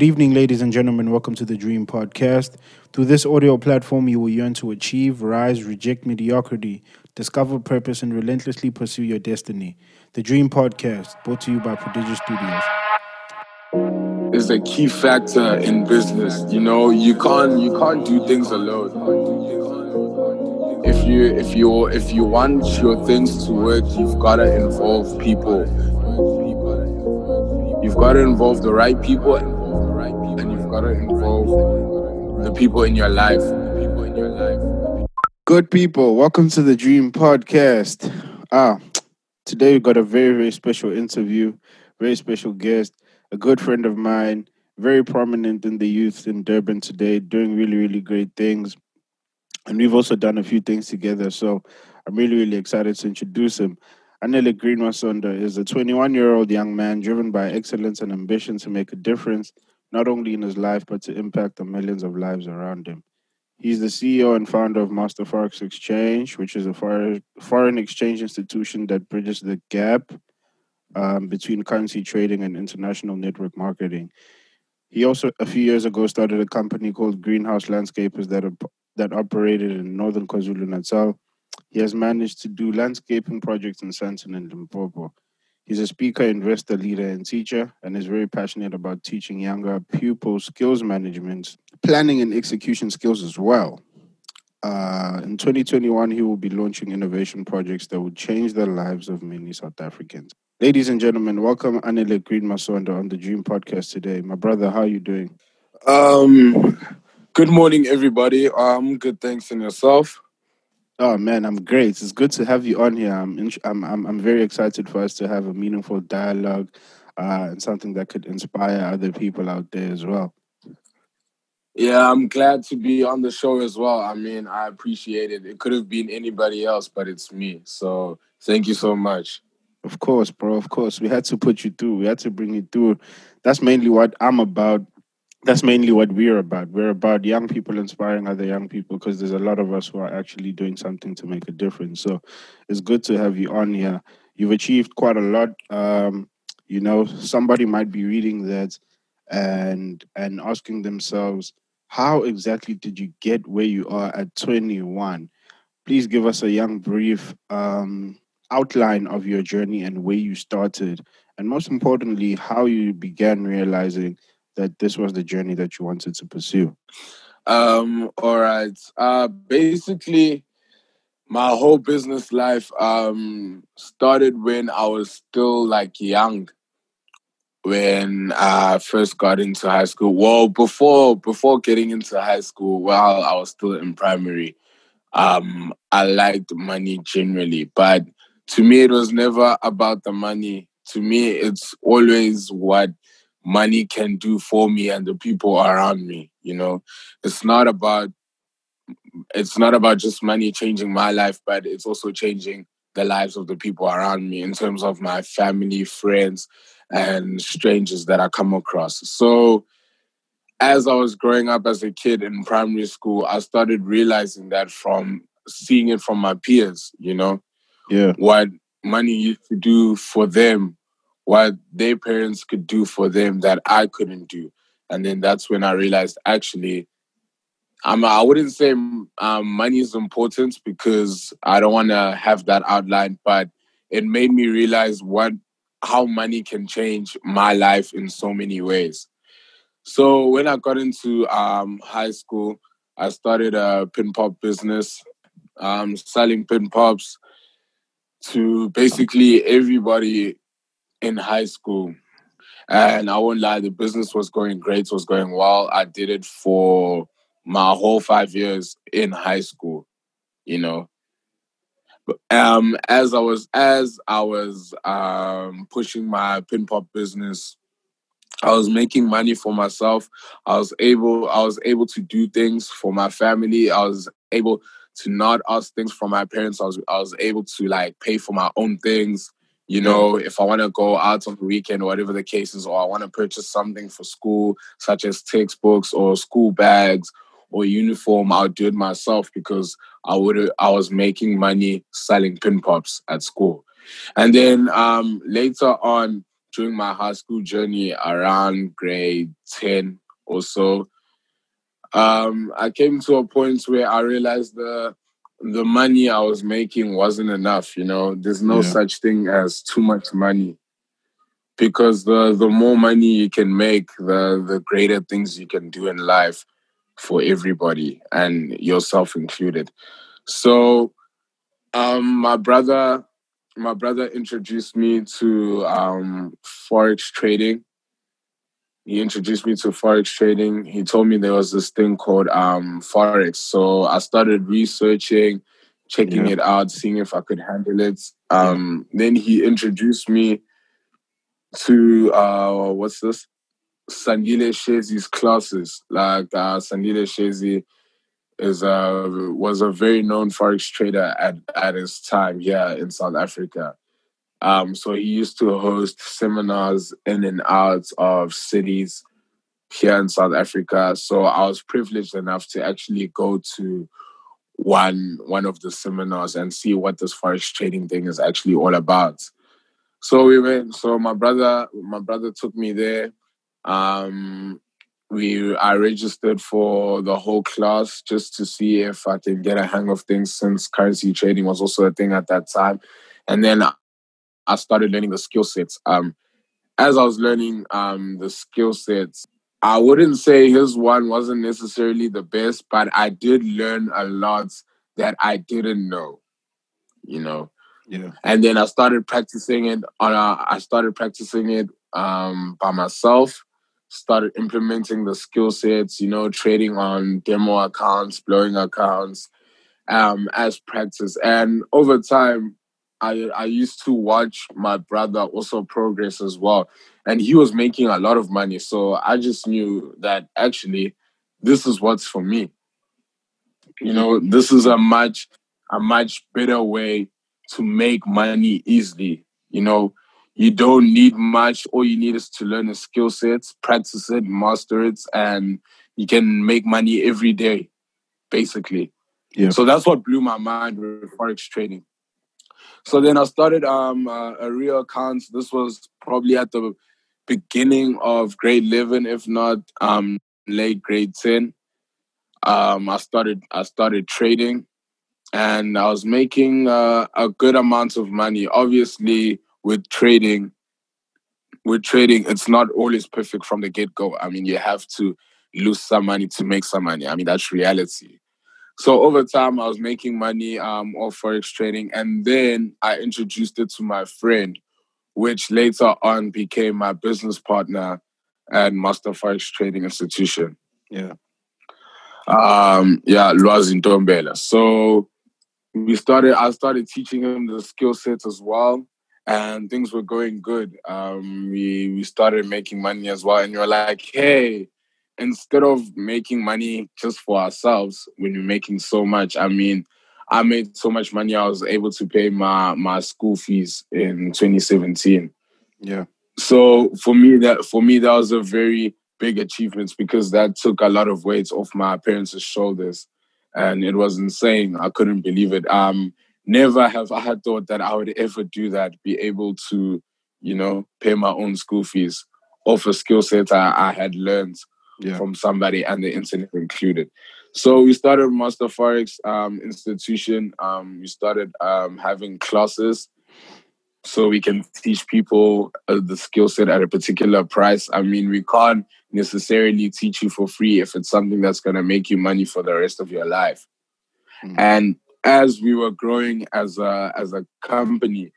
Good evening, ladies and gentlemen. Welcome to the Dream Podcast. Through this audio platform, you will yearn to achieve, rise, reject mediocrity, discover purpose, and relentlessly pursue your destiny. The Dream Podcast, brought to you by Prodigious Studios. is a key factor in business. You know, you can't you can't do things alone. If you if you if you want your things to work, you've gotta involve people. You've gotta involve the right people gotta involve the people in your life. Good people, welcome to the Dream Podcast. Ah, today we've got a very, very special interview, very special guest, a good friend of mine, very prominent in the youth in Durban today, doing really, really great things. And we've also done a few things together. So I'm really, really excited to introduce him. Anele Green Masondo is a 21 year old young man driven by excellence and ambition to make a difference, not only in his life, but to impact the millions of lives around him. He's the CEO and founder of Master Forex Exchange, which is a foreign exchange institution that bridges the gap um, between currency trading and international network marketing. He also, a few years ago, started a company called Greenhouse Landscapers that that operated in northern KwaZulu Natal. He has managed to do landscaping projects in Sandton and Limpopo. He's a speaker, investor, leader, and teacher, and is very passionate about teaching younger pupils skills management, planning, and execution skills as well. Uh, in 2021, he will be launching innovation projects that will change the lives of many South Africans. Ladies and gentlemen, welcome Anele Green Masondo on the Dream Podcast today. My brother, how are you doing? Um good morning everybody. Um good thanks and yourself. Oh man, I'm great. It's good to have you on here. I'm in, I'm, I'm I'm very excited for us to have a meaningful dialogue uh, and something that could inspire other people out there as well. Yeah, I'm glad to be on the show as well. I mean, I appreciate it. It could have been anybody else, but it's me. So thank you so much. Of course, bro. Of course, we had to put you through. We had to bring you through. That's mainly what I'm about. That's mainly what we're about. We're about young people inspiring other young people because there's a lot of us who are actually doing something to make a difference. So it's good to have you on here. You've achieved quite a lot. Um, you know, somebody might be reading that and and asking themselves, how exactly did you get where you are at 21? Please give us a young brief um, outline of your journey and where you started, and most importantly, how you began realizing that this was the journey that you wanted to pursue. Um, all right. Uh basically my whole business life um started when I was still like young. When I first got into high school. Well, before before getting into high school, while I was still in primary, um, I liked money generally. But to me it was never about the money. To me, it's always what money can do for me and the people around me. You know, it's not about it's not about just money changing my life, but it's also changing the lives of the people around me in terms of my family, friends, and strangers that I come across. So as I was growing up as a kid in primary school, I started realizing that from seeing it from my peers, you know, Yeah. what money used to do for them, what their parents could do for them that I couldn't do. And then that's when I realized actually, um, I wouldn't say um, money is important because I don't want to have that outline, but it made me realize what how money can change my life in so many ways. So when I got into um, high school, I started a pin pop business, um, selling pin pops to basically everybody in high school. And I won't lie, the business was going great, was going well. I did it for my whole five years in high school, you know. But, um, as I was as I was um, pushing my pin pop business, I was making money for myself. I was able I was able to do things for my family. I was able to not ask things from my parents. I was I was able to like pay for my own things. You know, if I want to go out on the weekend or whatever the case is, or I want to purchase something for school, such as textbooks or school bags or uniform, I'll do it myself because I would I was making money selling pin pops at school. And then um, later on, during my high school journey around grade 10 or so. Um, I came to a point where I realized the the money I was making wasn't enough. You know, there's no Yeah. such thing as too much money because the the more money you can make, the the greater things you can do in life for everybody and yourself included. So, um, my brother, my brother introduced me to um, forex trading. He introduced me to forex trading. He told me there was this thing called um, forex. So I started researching, checking Yeah. it out, seeing if I could handle it. Um, Then he introduced me to uh, what's this? Sandile Shezi's classes. Like uh, Sandile Shezi is a was a very known forex trader at at his time here in South Africa. Um, so he used to host seminars in and out of cities here in South Africa. So I was privileged enough to actually go to one one of the seminars and see what this forex trading thing is actually all about. So we went. So my brother, my brother took me there. Um, we I registered for the whole class just to see if I can get a hang of things since currency trading was also a thing at that time. And then I started learning the skill sets. Um, as I was learning um, the skill sets, I wouldn't say his one wasn't necessarily the best, but I did learn a lot that I didn't know. You know, Yeah. and then I started practicing it on. I started practicing it um, by myself. Started implementing the skill sets. You know, trading on demo accounts, blowing accounts, um, as practice. And over time, I I used to watch my brother also progress as well, and he was making a lot of money. So I just knew that actually, this is what's for me. You know, this is a much a much better way to make money easily. You know, you don't need much. All you need is to learn the skill sets, practice it, master it, and you can make money every day, basically. Yeah. So that's what blew my mind with forex trading. So then I started um, uh, a real account. This was probably at the beginning of grade 11, if not um, late grade 10. Um, I started I started trading, and I was making uh, a good amount of money. Obviously, with trading, with trading, it's not always perfect from the get go. I mean, you have to lose some money to make some money. I mean, that's reality. So over time, I was making money um, off forex trading, and then I introduced it to my friend, which later on became my business partner at Master Forex Trading Institution. Yeah. Um, yeah, Lwazi Ntombela. So we started. I started teaching him the skill sets as well, and things were going good. Um, we we started making money as well, and you're like, hey, instead of making money just for ourselves when you're making so much, I mean, I made so much money. I was able to pay my my school fees in 2017. Yeah. So for me, that for me that was a very big achievement because that took a lot of weight off my parents' shoulders, and it was insane. I couldn't believe it. Um, never have I had thought that I would ever do that. Be able to, you know, pay my own school fees off a skill set I, I had learned Yeah. from somebody and the internet included. So we started Master Forex um, Institution. Um, we started um, having classes so we can teach people uh, the skill set at a particular price. I mean, we can't necessarily teach you for free if it's something that's going to make you money for the rest of your life. Mm. And as we were growing as a as a company,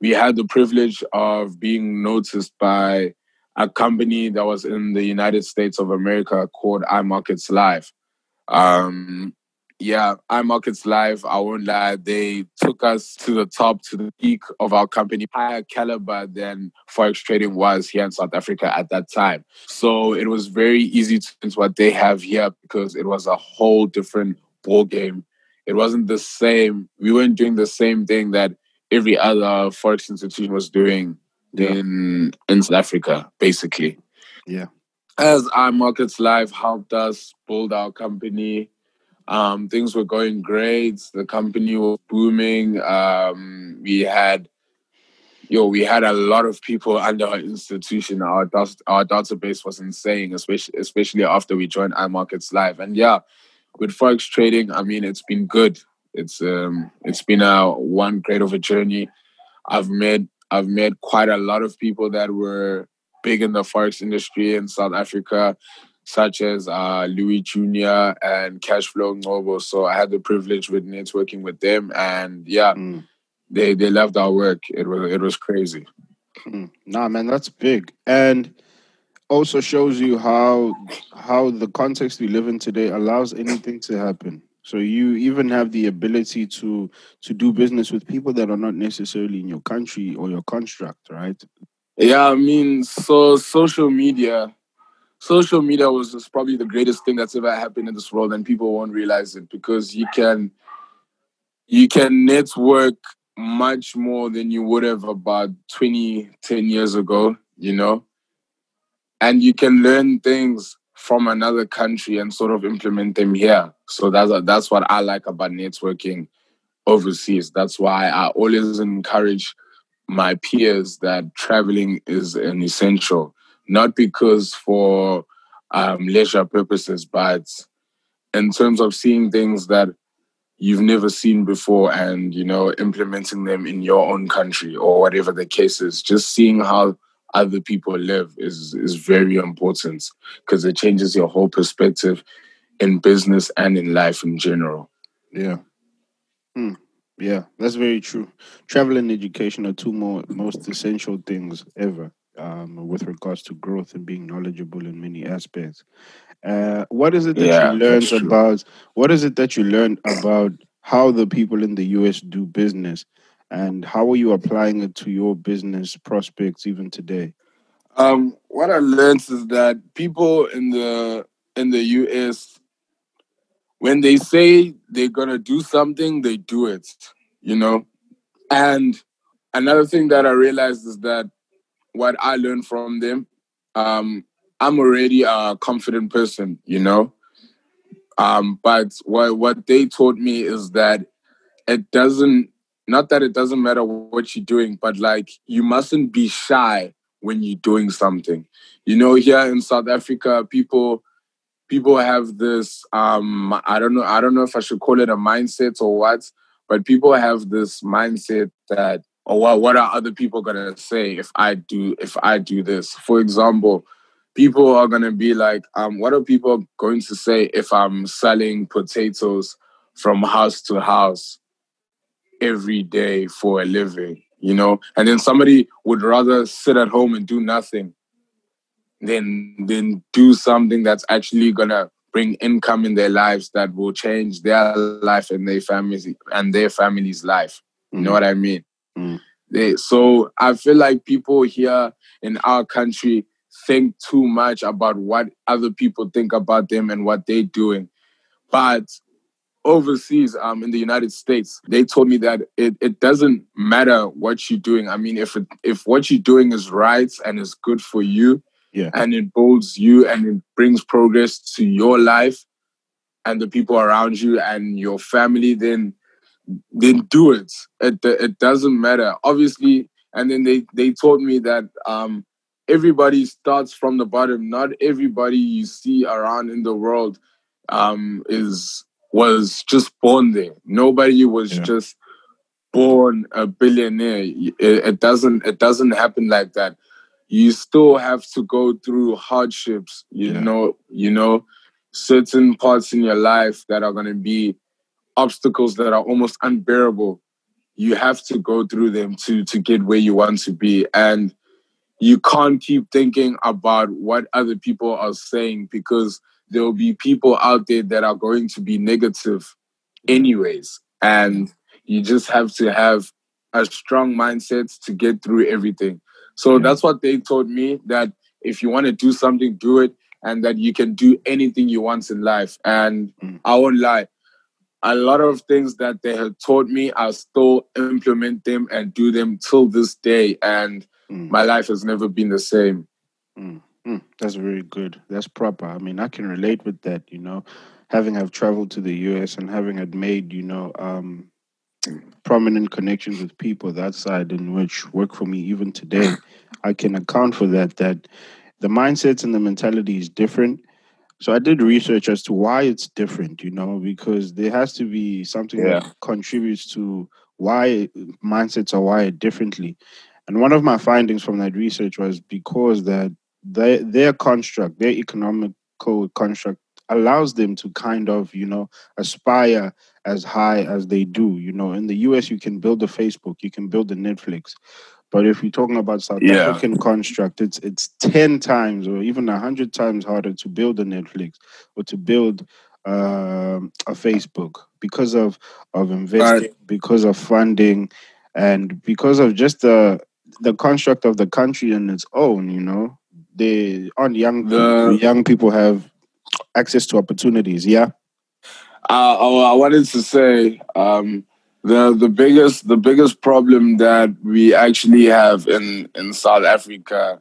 we had the privilege of being noticed by a company that was in the United States of America called iMarkets Live. Um, yeah, iMarkets Live, I won't lie, they took us to the top, to the peak of our company, higher caliber than Forex trading was here in South Africa at that time. So it was very easy to what they have here because it was a whole different ball game. It wasn't the same. We weren't doing the same thing that every other Forex institution was doing Yeah. in in South Africa, basically. Yeah. As our markets live helped us build our company, um, things were going great. The company was booming. Um, we had yo, we had a lot of people under our institution. Our our database was insane, especially especially after we joined iMarkets Live. And yeah, with forex trading, I mean, it's been good. It's um, it's been a one great of a journey. I've met I've met quite a lot of people that were big in the forex industry in South Africa, such as uh, Louis Jr. and Cashflow Noble. So I had the privilege with networking with them, and yeah. Mm they they loved our work. It was it was crazy. Mm. Nah, man, that's big, and also shows you how how the context we live in today allows anything to happen. So you even have the ability to to do business with people that are not necessarily in your country or your construct, right? Yeah, I mean, so social media, social media was just probably the greatest thing that's ever happened in this world, and people won't realize it because you can you can network much more than you would have about 20, 10 years ago, you know? And you can learn things from another country and sort of implement them here. So that's that's what I like about networking overseas. That's why I always encourage my peers that traveling is an essential, not because for um, leisure purposes, but in terms of seeing things that you've never seen before and you know implementing them in your own country or whatever the case is just seeing how other people live is is very important because it changes your whole perspective in business and in life in general. Yeah. Hmm. yeah that's very true. Travel and education are two more most essential things ever um, with regards to growth and being knowledgeable in many aspects. Uh, what is it that yeah, you learned about? What is it that you learned about how the people in the US do business, and how are you applying it to your business prospects even today? Um, what I learned is that people in the in the US, when they say they're gonna do something, they do it. You know, and another thing that I realized is that what I learned from them um, I'm already a confident person, you know. Um, but what what they taught me is that it doesn't not that it doesn't matter what you're doing, but like you mustn't be shy when you're doing something. You know, here in South Africa, people people have this um I don't know, I don't know if I should call it a mindset or what, but people have this mindset that oh well, what are other people gonna say if I do if I do this? For example, people are gonna be like, um, what are people going to say if I'm selling potatoes from house to house every day for a living? You know, and then somebody would rather sit at home and do nothing than than do something that's actually gonna bring income in their lives that will change their life and their families and their family's life. You mm know what I mean? mm They, so I feel like people here in our country think too much about what other people think about them and what they're doing. But overseas, um, in the United States, they told me that it, it doesn't matter what you're doing. I mean, if it, if what you're doing is right and is good for you, yeah. and it builds you and it brings progress to your life and the people around you and your family, then then do it. It it doesn't matter. Obviously, and then they they told me that um everybody starts from the bottom. Not everybody you see around in the world um, is was just born there. Nobody was yeah. just born a billionaire. It, it, doesn't it doesn't happen like that. You still have to go through hardships. You yeah. know, you know, certain parts in your life that are going to be obstacles that are almost unbearable. You have to go through them to to get where you want to be. And you can't keep thinking about what other people are saying because there will be people out there that are going to be negative anyways and you just have to have a strong mindset to get through everything so yeah. that's what they told me that if you want to do something do it and that you can do anything you want in life and mm. i won't lie a lot of things that they have taught me i still implement them and do them till this day and Mm. My life has never been the same. Mm. Mm. That's very good. That's proper. I mean, I can relate with that. You know, having have traveled to the U.S. and having had made you know um, prominent connections with people that side in which work for me even today, I can account for that. That the mindsets and the mentality is different. So I did research as to why it's different, you know, because there has to be something Yeah. that contributes to why mindsets are wired differently. And one of my findings from that research was because that they, their construct, their economical construct allows them to kind of, you know, aspire as high as they do. You know, in the US you can build a Facebook, you can build a Netflix. But if you're talking about South Yeah. African construct, it's it's ten times or even a hundred times harder to build a Netflix or to build um, a Facebook because of of investing, because of funding, and because of just the the construct of the country in its own. You know, they on young The- young people have access to opportunities. Yeah, Uh, oh, I wanted to say um, the the biggest the biggest problem that we actually have in in South Africa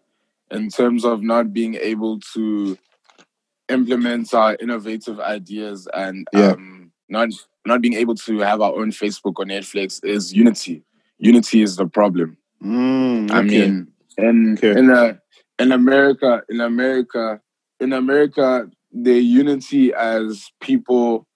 in terms of not being able to implement our innovative ideas and Yeah. um, not not being able to have our own Facebook or Netflix is unity. Unity is the problem. Mm, I mean, in Okay. in a, in America, in America, in America, the unity as people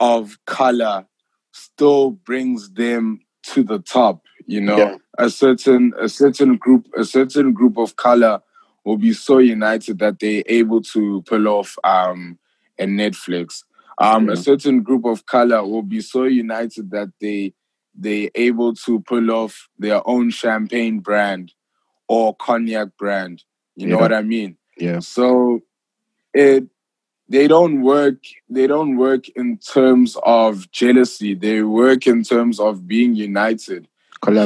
of color still brings them to the top. You know, Yeah. a certain a certain group a certain group of color will be so united that they're able to pull off um a Netflix. Um, a certain group of color will be so united that they they're able to pull off their own champagne brand or cognac brand. You know what I mean? yeah, So it they don't work they don't work in terms of jealousy. They work in terms of being united.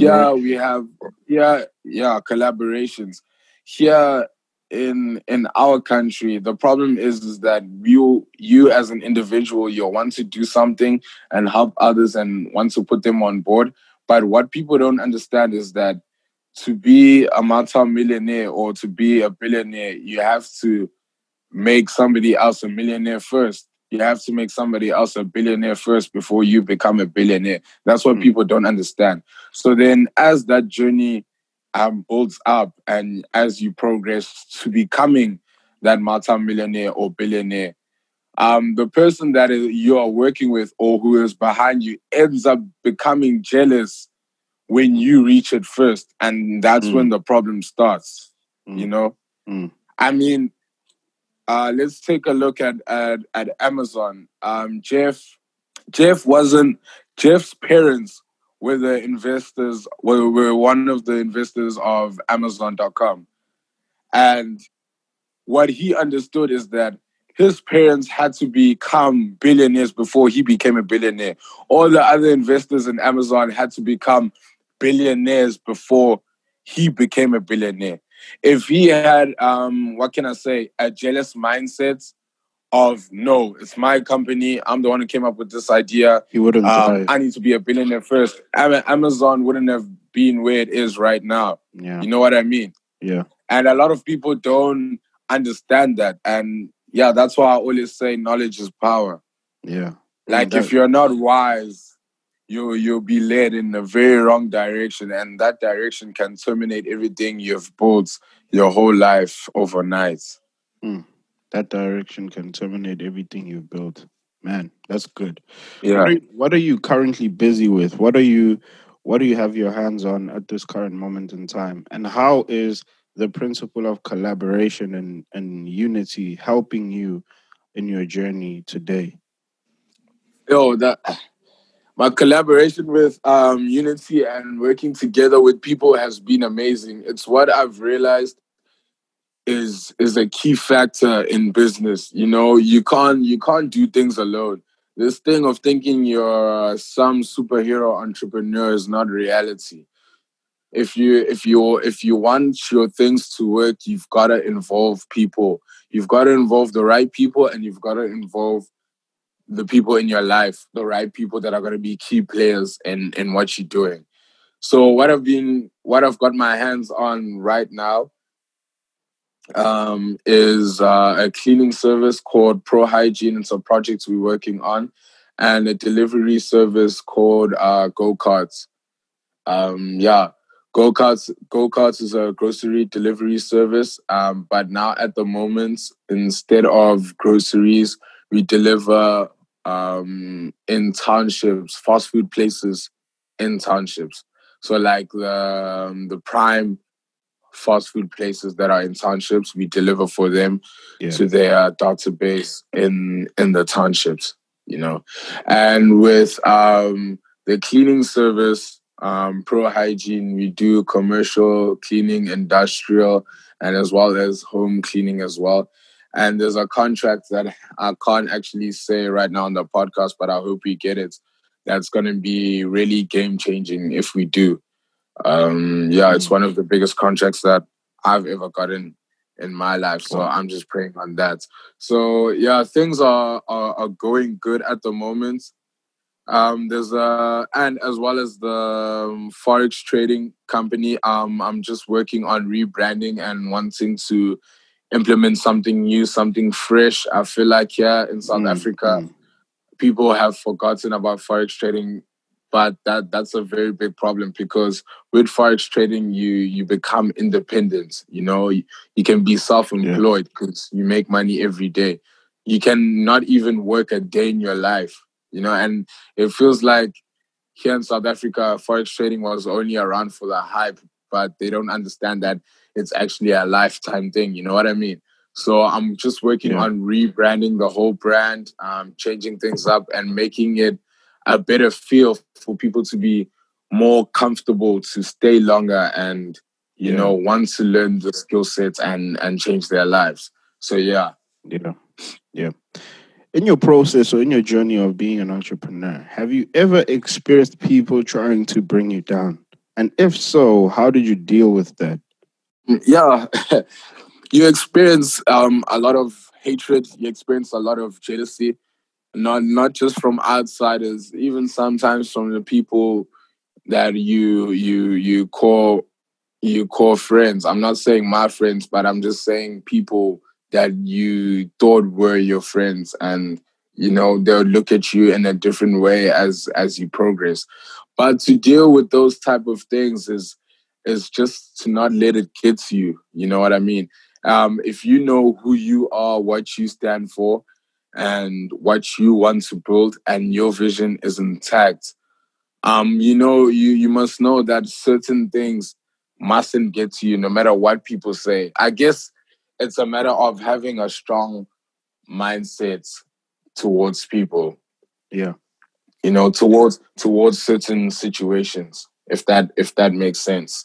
Here we have yeah yeah collaborations. Here in in our country, the problem is, is that you you as an individual you want to do something and help others and want to put them on board. But what people don't understand is that to be a multi-millionaire or to be a billionaire, you have to make somebody else a millionaire first. You have to make somebody else a billionaire first before you become a billionaire. That's what Mm. people don't understand. So then, as that journey um, builds up and as you progress to becoming that multi-millionaire or billionaire, um, the person that you are working with or who is behind you ends up becoming jealous when you reach it first, and that's Mm. when the problem starts. You Mm. know, Mm. I mean, uh, let's take a look at at, at Amazon. Um, Jeff Jeff wasn't Jeff's parents were the investors were, were one of the investors of Amazon.com. And what he understood is that his parents had to become billionaires before he became a billionaire. All the other investors in Amazon had to become billionaires before he became a billionaire. If he had, um, what can I say, a jealous mindset of no, it's my company, I'm the one who came up with this idea, He wouldn't um. I need to be a billionaire first. Am- Amazon wouldn't have been where it is right now. yeah, You know what I mean? yeah, And a lot of people don't understand that. And yeah, that's why I always say knowledge is power. yeah. Like that- if you're not wise, you you'll be led in a very wrong direction, and that direction can terminate everything you've built your whole life overnight. Hmm. that direction can terminate everything you've built. Man, that's good. Yeah. What, are, what are you currently busy with? What are you what do you have your hands on at this current moment in time? And how is the principle of collaboration and, and unity helping you in your journey today? Yo, that my collaboration with um, Unity and working together with people has been amazing. It's what I've realized is is a key factor in business. You know, you can't you can't do things alone. This thing of thinking you're some superhero entrepreneur is not reality. If you if you if you want your things to work, you've got to involve people. You've got to involve the right people, and you've got to involve the people in your life, the right people that are going to be key players in in what you're doing. So what I've been, what I've got my hands on right now, um, is uh, a cleaning service called Pro Hygiene. It's a project we're working on, and a delivery service called uh, Go Karts. Um, yeah, Go Karts. Go is a grocery delivery service, um, but now at the moment, instead of groceries, we deliver um, in townships, fast food places in townships. So like the um, the prime fast food places that are in townships, we deliver for them Yeah. to their database in in the townships. You know, and with um, the cleaning service, um, Pro Hygiene, we do commercial cleaning, industrial, and as well as home cleaning as well. And there's a contract that I can't actually say right now on the podcast, but I hope we get it. That's going to be really game changing if we do. Um, yeah, it's one of the biggest contracts that I've ever gotten in my life. So I'm just praying on that. So yeah, things are are, are going good at the moment. Um, there's a and as well as the um, forex trading company. Um, I'm just working on rebranding and wanting to implement something new, something fresh. I feel like here in South Mm, Africa, mm. people have forgotten about forex trading but that that's a very big problem because with forex trading you you become independent you know you, you can be self-employed because you make money every day you can not even work a day in your life you know and it feels like here in south africa forex trading was only around for the hype but they don't understand that it's actually a lifetime thing you know what i mean so i'm just working Yeah. on rebranding the whole brand um, changing things up and making it a better feel for people to be more comfortable to stay longer and you Yeah. know want to learn the skill sets and and change their lives so yeah Yeah. Yeah. In your process or in your journey of being an entrepreneur, have you ever experienced people trying to bring you down? And if so, how did you deal with that? Yeah. You experience um, a lot of hatred. You experience a lot of jealousy. Not not just from outsiders even sometimes from the people that you you you call you call friends. I'm not saying my friends but i'm just saying people that you thought were your friends. And you know they'll look at you in a different way as as you progress. But to deal with those type of things is is just to not let it get to you you know what i mean? Um, if you know who you are what you stand for and what you want to build and your vision is intact um you know you you must know that certain things mustn't get to you no matter what people say. I guess it's a matter of having a strong mindset towards people. Yeah. you know towards towards certain situations if that if that makes sense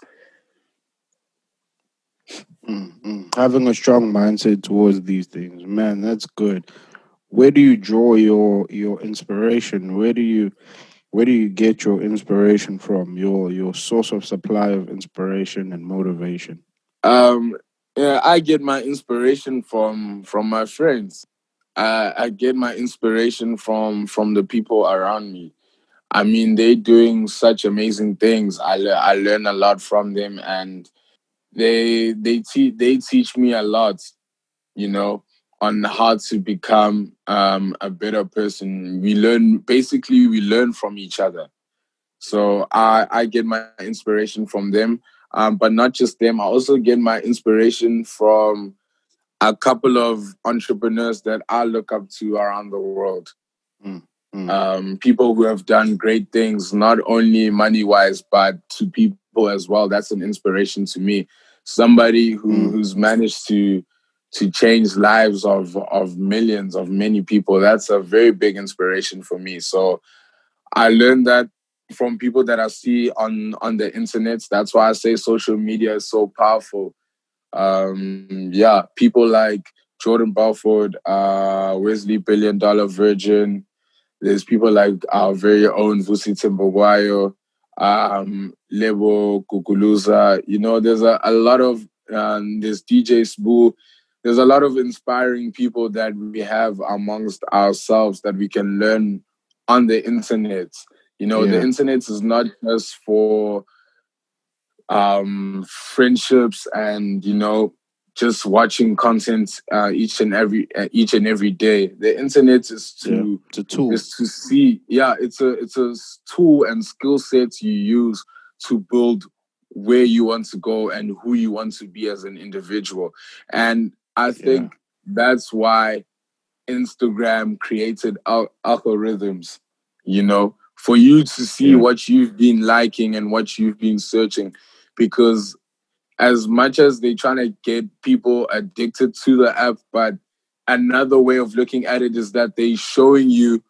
Mm, mm. Having a strong mindset towards these things, man, that's good. Where do you draw your your inspiration? Where do you where do you get your inspiration from? Your your source of supply of inspiration and motivation. um yeah i get my inspiration from from my friends i i get my inspiration from from the people around me i mean they're doing such amazing things. I le- i learn a lot from them and they they teach they teach me a lot you know on how to become um a better person. We learn basically we learn from each other. So i i get my inspiration from them um but not just them. I also get my inspiration from a couple of entrepreneurs that i look up to around the world. Mm, um, people who have done great things, not only money wise, but to people as well. That's an inspiration to me. Somebody who, Mm. who's managed to to change lives of of millions of many people. That's a very big inspiration for me. So I learned that from people that I see on on the internet. That's why I say social media is so powerful. Um, yeah, people like Jordan Belfort, uh, Wesley Billion Dollar Virgin, there's people like our very own Vusi Thembekwayo, um, Lebo Gunguluza. You know, there's a, a lot of, um, there's DJ Sbu. There's a lot of inspiring people that we have amongst ourselves that we can learn on the internet. You know, the internet is not just for um, friendships and, you know, just watching content uh, each and every uh, each and every day. The internet is to Yeah, it's a tool. is to see. Yeah, it's a it's a tool and skill set you use to build where you want to go and who you want to be as an individual. And I think that's why Instagram created al- algorithms, you know, for you to see Yeah. what you've been liking and what you've been searching. Because as much as they're trying to get people addicted to the app, but another way of looking at it is that they're showing you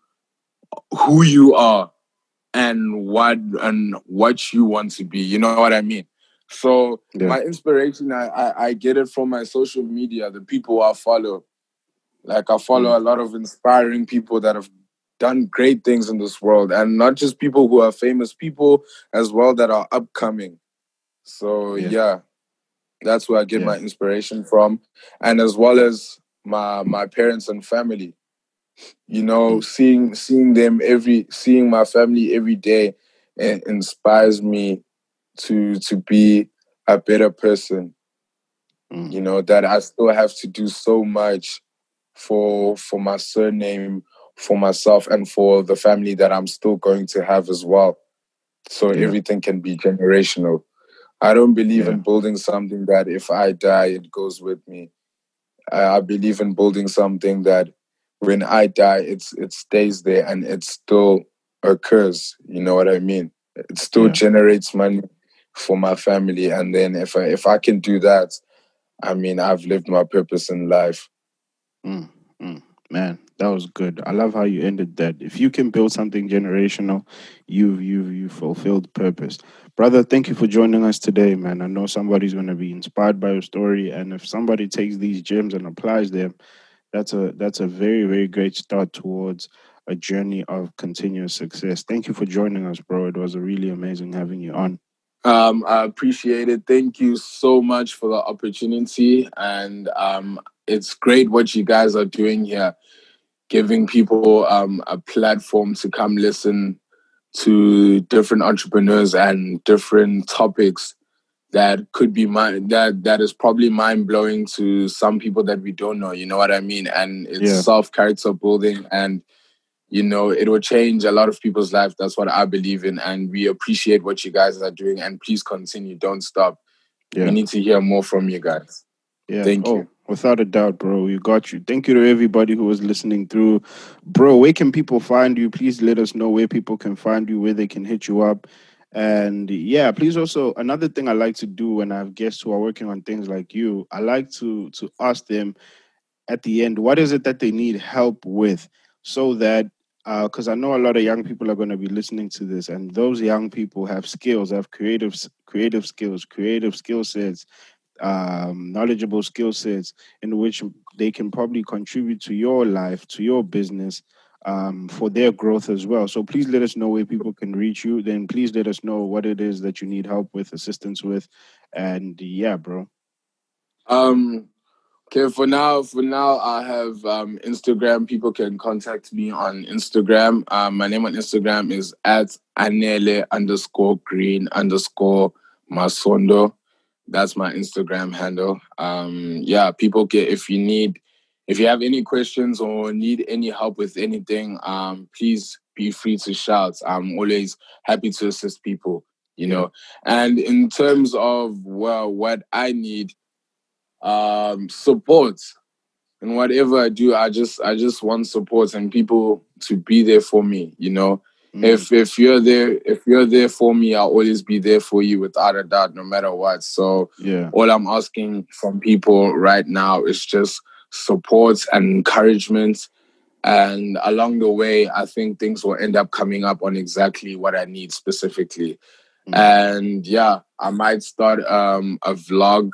who you are and what and what you want to be. You know what I mean? So Yeah. my inspiration, I, I I get it from my social media, the people I follow. Like I follow mm. a lot of inspiring people that have done great things in this world, and not just people who are famous, people as well that are upcoming. So Yeah. yeah, that's where I get Yeah. my inspiration from, and as well as my my parents and family. You know, Mm. seeing seeing them every seeing my family every day eh, inspires me to to be a better person Mm. you know that i still have to do so much for for my surname for myself and for the family that i'm still going to have as well so Yeah. everything can be generational i don't believe Yeah. in building something that if i die it goes with me i, I believe in building something that when i die it's it stays there and it still occurs you know what i mean it still Yeah. generates money for my family and then if i if i can do that I mean, I've lived my purpose in life. Mm, mm. Man, that was good. I love how you ended that. If you can build something generational, you've you've you fulfilled purpose. Brother, thank you for joining us today, man. I know somebody's gonna be inspired by your story, and if somebody takes these gems and applies them, that's a that's a very, very great start towards a journey of continuous success. Thank you for joining us, bro. It was really amazing having you on. Um, I appreciate it. Thank you so much for the opportunity. And um, it's great what you guys are doing here, giving people um, a platform to come listen to different entrepreneurs and different topics that could be mind that that is probably mind blowing to some people that we don't know. You know what I mean? And it's Yeah. self character building and you know it will change a lot of people's lives. That's what I believe in, and we appreciate what you guys are doing. And please continue. Don't stop. Yeah. We need to hear more from you guys. Yeah. Thank oh, you. Without a doubt, bro. You got you. Thank you to everybody who was listening through. Bro, where can people find you? Please let us know where people can find you, where they can hit you up. And yeah, please also another thing I like to do when I have guests who are working on things like you, I like to to ask them at the end, what is it that they need help with? So that uh, because I know a lot of young people are going to be listening to this, and those young people have skills, have creative creative skills, creative skill sets, um, knowledgeable skill sets in which they can probably contribute to your life, to your business, um, for their growth as well. So please let us know where people can reach you. Then please let us know what it is that you need help with, assistance with, and yeah, bro. Um, okay, for now, for now, I have um, Instagram. People can contact me on Instagram. Um, my name on Instagram is at Anele underscore green underscore Masondo. That's my Instagram handle. Um, yeah, people get if you need, if you have any questions or need any help with anything, um, please be free to shout. I'm always happy to assist people. You know, and in terms of well, what I need, um, support and whatever I do, I just I just want support and people to be there for me. You know, Mm, if if you're there, if you're there for me, I'll always be there for you without a doubt, no matter what. So yeah, all I'm asking from people right now is just support and encouragement. And along the way, I think things will end up coming up on exactly what I need specifically. Mm. And yeah, I might start um, a vlog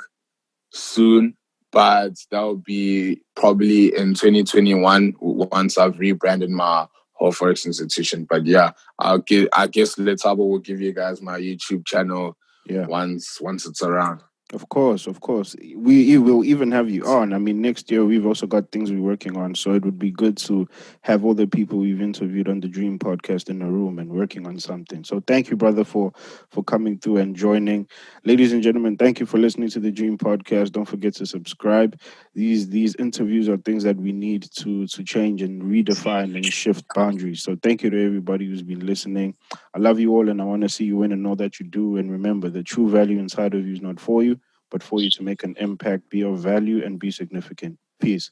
soon, but that will be probably in 2021 once I've rebranded my whole forex institution. But yeah, I'll give. I guess Letabo will give you guys my YouTube channel yeah. once once it's around. Of course, of course. We will even have you on. I mean, next year we've also got things we're working on. So it would be good to have all the people we've interviewed on the Dream podcast in a room and working on something. So thank you, brother, for for coming through and joining. Ladies and gentlemen, thank you for listening to the Dream podcast. Don't forget to subscribe. These these interviews are things that we need to to change and redefine and shift boundaries. So thank you to everybody who's been listening. I love you all and I want to see you win and know that you do. And remember, the true value inside of you is not for you but for you to make an impact, be of value, and be significant. Peace.